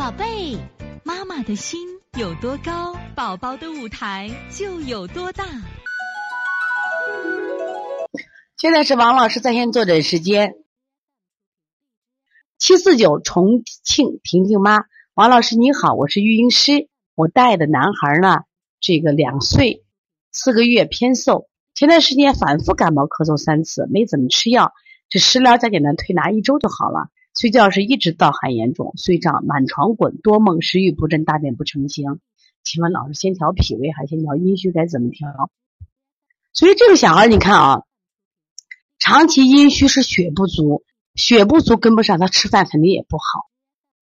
宝贝，妈妈的心有多高，宝宝的舞台就有多大。现在是王老师在线坐诊时间，七四九重庆婷婷妈，王老师你好，我是育婴师，我带的男孩呢，这个两岁四个月偏瘦，前段时间反复感冒咳嗽三次，没怎么吃药，这食疗加简单推拿一周就好了。睡觉时一直盗汗严重，睡觉满床滚，多梦，食欲不振，大便不成形。请问老师，先调脾胃还是先调阴虚？该怎么调？所以这个小孩，你看啊，长期阴虚是血不足，血不足跟不上，他吃饭肯定也不好，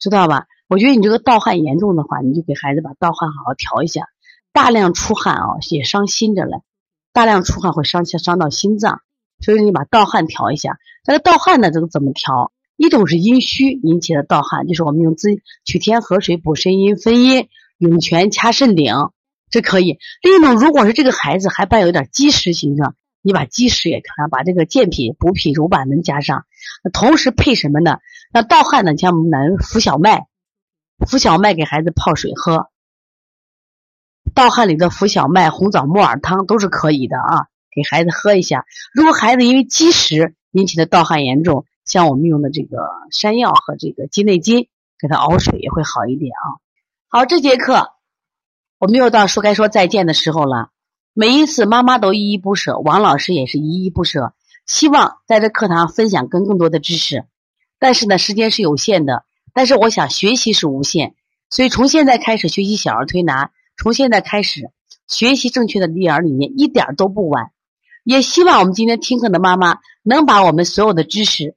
知道吧？我觉得你这个盗汗严重的话，你就给孩子把盗汗好好调一下。大量出汗啊，也伤心着嘞，大量出汗会伤伤到心脏，所以你把盗汗调一下。这个盗汗呢，这个怎么调？一种是阴虚引起的盗汗，就是我们用滋取天河水补肾阴分阴，涌泉掐肾顶，这可以。另一种，如果是这个孩子还伴有点积食形状，你把积食也看，把这个健脾补脾柔板能加上，同时配什么呢？那盗汗呢？像我们男浮小麦，浮小麦给孩子泡水喝，盗汗里的浮小麦、红枣木耳汤都是可以的啊，给孩子喝一下。如果孩子因为积食引起的盗汗严重，像我们用的这个山药和这个鸡内金，给它熬水也会好一点啊。好，这节课我们又到说该说再见的时候了。每一次妈妈都依依不舍，王老师也是依依不舍，希望在这课堂分享更更多的知识。但是呢，时间是有限的，但是我想学习是无限，所以从现在开始学习小儿推拿，从现在开始学习正确的育儿理念，一点都不晚。也希望我们今天听课的妈妈能把我们所有的知识。